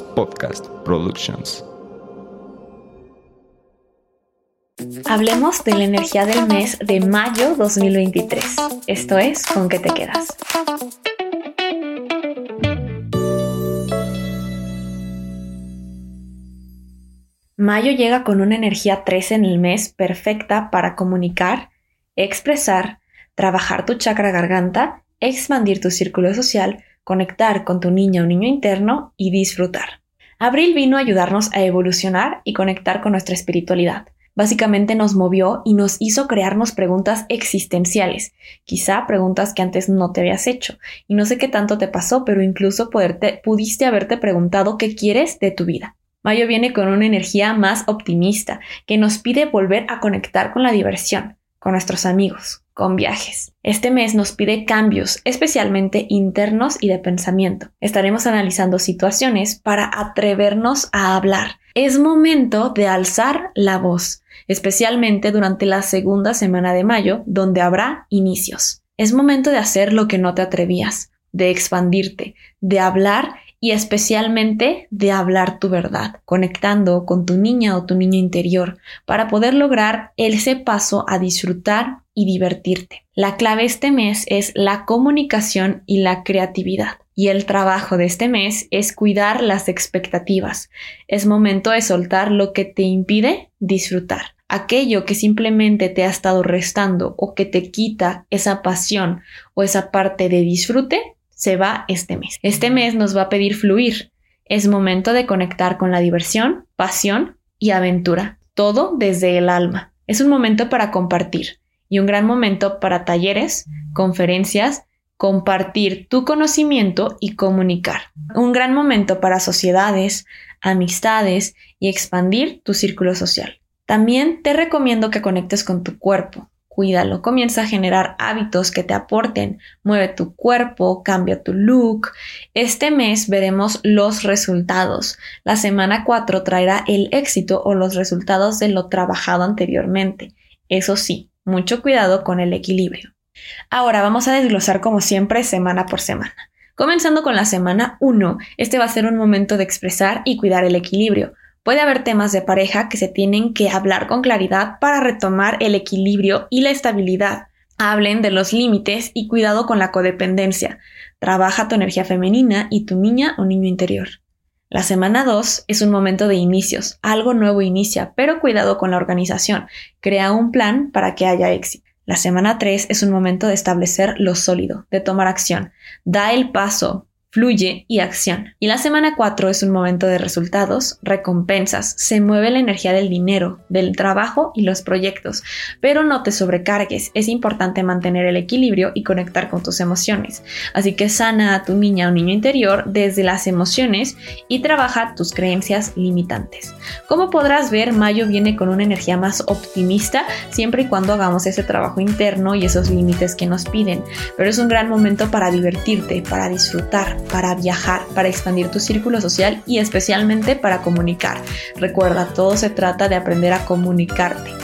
Podcast Productions. Hablemos de la energía del mes de mayo 2023. Esto es ¿Con qué te quedas? Mayo llega con una energía 3 en el mes perfecta para comunicar, expresar, trabajar tu chakra garganta, expandir tu círculo social, conectar con tu niña o niño interno y disfrutar. Abril vino a ayudarnos a evolucionar y conectar con nuestra espiritualidad. Básicamente nos movió y nos hizo crearnos preguntas existenciales, quizá preguntas que antes no te habías hecho. Y no sé qué tanto te pasó, pero incluso pudiste haberte preguntado qué quieres de tu vida. Mayo viene con una energía más optimista, que nos pide volver a conectar con la diversión, con nuestros amigos, con viajes. Este mes nos pide cambios, especialmente internos y de pensamiento. Estaremos analizando situaciones para atrevernos a hablar. Es momento de alzar la voz, especialmente durante la segunda semana de mayo, donde habrá inicios. Es momento de hacer lo que no te atrevías, de expandirte, de hablar y especialmente de hablar tu verdad, conectando con tu niña o tu niño interior para poder lograr ese paso a disfrutar y divertirte. La clave este mes es la comunicación y la creatividad. Y el trabajo de este mes es cuidar las expectativas. Es momento de soltar lo que te impide disfrutar. Aquello que simplemente te ha estado restando o que te quita esa pasión o esa parte de disfrute, se va este mes. Este mes nos va a pedir fluir. Es momento de conectar con la diversión, pasión y aventura. Todo desde el alma. Es un momento para compartir y un gran momento para talleres, conferencias, compartir tu conocimiento y comunicar. Un gran momento para sociedades, amistades y expandir tu círculo social. También te recomiendo que conectes con tu cuerpo, cuídalo, comienza a generar hábitos que te aporten, mueve tu cuerpo, cambia tu look. Este mes veremos los resultados. La semana 4 traerá el éxito o los resultados de lo trabajado anteriormente. Eso sí, mucho cuidado con el equilibrio. Ahora vamos a desglosar como siempre semana por semana. Comenzando con la semana 1, este va a ser un momento de expresar y cuidar el equilibrio. Puede haber temas de pareja que se tienen que hablar con claridad para retomar el equilibrio y la estabilidad. Hablen de los límites y cuidado con la codependencia. Trabaja tu energía femenina y tu niña o niño interior. La semana 2 es un momento de inicios, algo nuevo inicia, pero cuidado con la organización. Crea un plan para que haya éxito. La semana 3 es un momento de establecer lo sólido, de tomar acción. Da el paso, fluye y acción. Y la semana 4 es un momento de resultados, recompensas, se mueve la energía del dinero, del trabajo y los proyectos, pero no te sobrecargues, es importante mantener el equilibrio y conectar con tus emociones. Así que sana a tu niña o niño interior desde las emociones y trabaja tus creencias limitantes. Como podrás ver, Mayo viene con una energía más optimista siempre y cuando hagamos ese trabajo interno y esos límites que nos piden, pero es un gran momento para divertirte, para disfrutar, para viajar, para expandir tu círculo social y especialmente para comunicar. Recuerda, todo se trata de aprender a comunicarte.